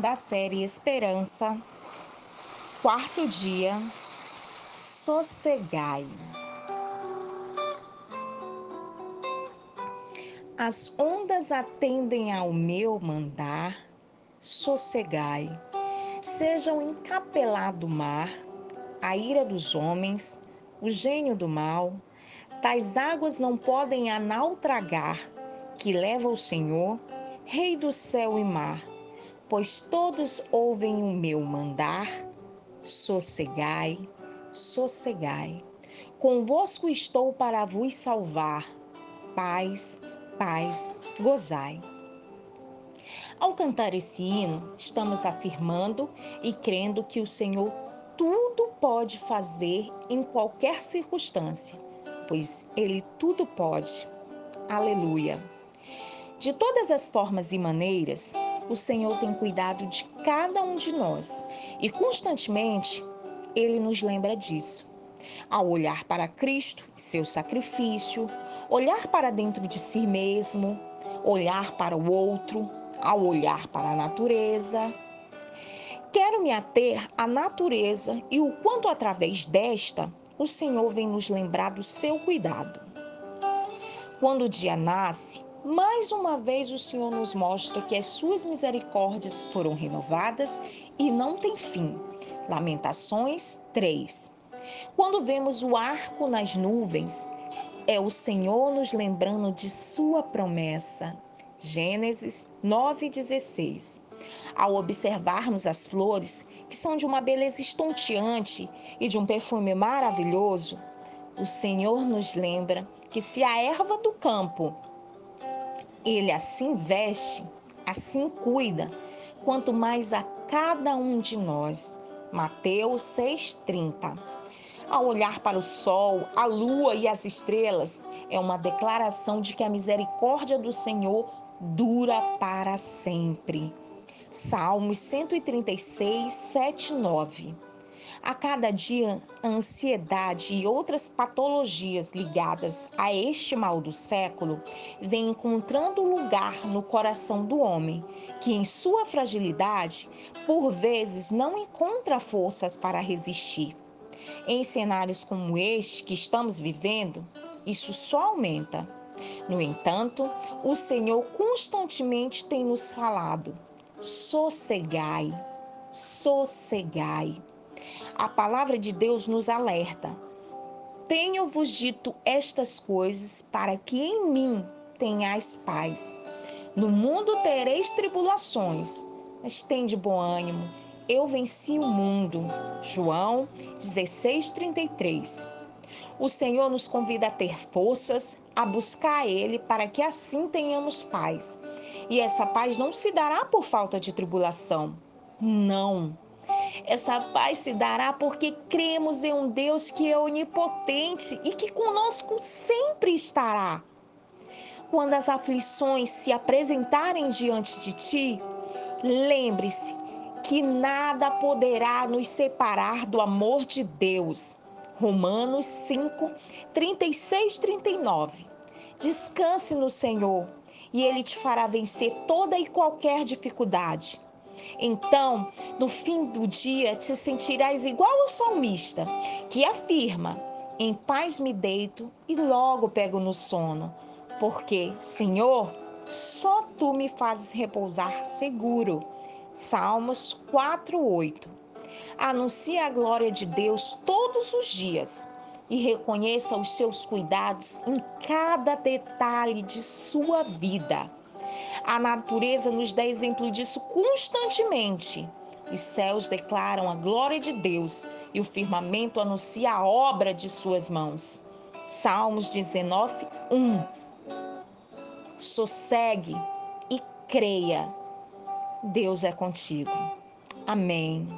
da série Esperança, quarto dia, sossegai. As ondas atendem ao meu mandar, sossegai. Sejam encapelado o mar, a ira dos homens, o gênio do mal, tais águas não podem anautragar, que leva o Senhor, Rei do céu e mar pois todos ouvem o meu mandar. Sossegai, sossegai. Convosco estou para vos salvar. Paz, paz, gozai. Ao cantar esse hino, estamos afirmando e crendo que o Senhor tudo pode fazer em qualquer circunstância, pois Ele tudo pode. Aleluia. De todas as formas e maneiras, o Senhor tem cuidado de cada um de nós e constantemente ele nos lembra disso. Ao olhar para Cristo e seu sacrifício, olhar para dentro de si mesmo, olhar para o outro, ao olhar para a natureza. Quero me ater à natureza e o quanto através desta o Senhor vem nos lembrar do seu cuidado. Quando o dia nasce, mais uma vez o Senhor nos mostra que as suas misericórdias foram renovadas e não tem fim. Lamentações 3. Quando vemos o arco nas nuvens, é o Senhor nos lembrando de sua promessa. Gênesis 9:16. Ao observarmos as flores, que são de uma beleza estonteante e de um perfume maravilhoso, o Senhor nos lembra que se a erva do campo ele assim veste, assim cuida, quanto mais a cada um de nós. Mateus 6,30. Ao olhar para o sol, a lua e as estrelas, é uma declaração de que a misericórdia do Senhor dura para sempre. Salmos 136, 7, 9. A cada dia, a ansiedade e outras patologias ligadas a este mal do século vêm encontrando lugar no coração do homem, que em sua fragilidade, por vezes, não encontra forças para resistir. Em cenários como este que estamos vivendo, isso só aumenta. No entanto, o Senhor constantemente tem nos falado: sossegai, sossegai. A palavra de Deus nos alerta. Tenho-vos dito estas coisas para que em mim tenhais paz. No mundo tereis tribulações, mas tende bom ânimo. Eu venci o mundo. João 16:33. O Senhor nos convida a ter forças, a buscar a Ele para que assim tenhamos paz. E essa paz não se dará por falta de tribulação. Não essa paz se dará porque cremos em um Deus que é onipotente e que conosco sempre estará. Quando as aflições se apresentarem diante de ti, lembre-se que nada poderá nos separar do amor de Deus. Romanos 5, 36, 39. Descanse no Senhor e Ele te fará vencer toda e qualquer dificuldade. Então, no fim do dia, te sentirás igual ao salmista, que afirma: Em paz me deito e logo pego no sono, porque, Senhor, só tu me fazes repousar seguro. Salmos 4:8. Anuncie a glória de Deus todos os dias e reconheça os seus cuidados em cada detalhe de sua vida. A natureza nos dá exemplo disso constantemente. Os céus declaram a glória de Deus e o firmamento anuncia a obra de suas mãos. Salmos 19, 1. Sossegue e creia. Deus é contigo. Amém.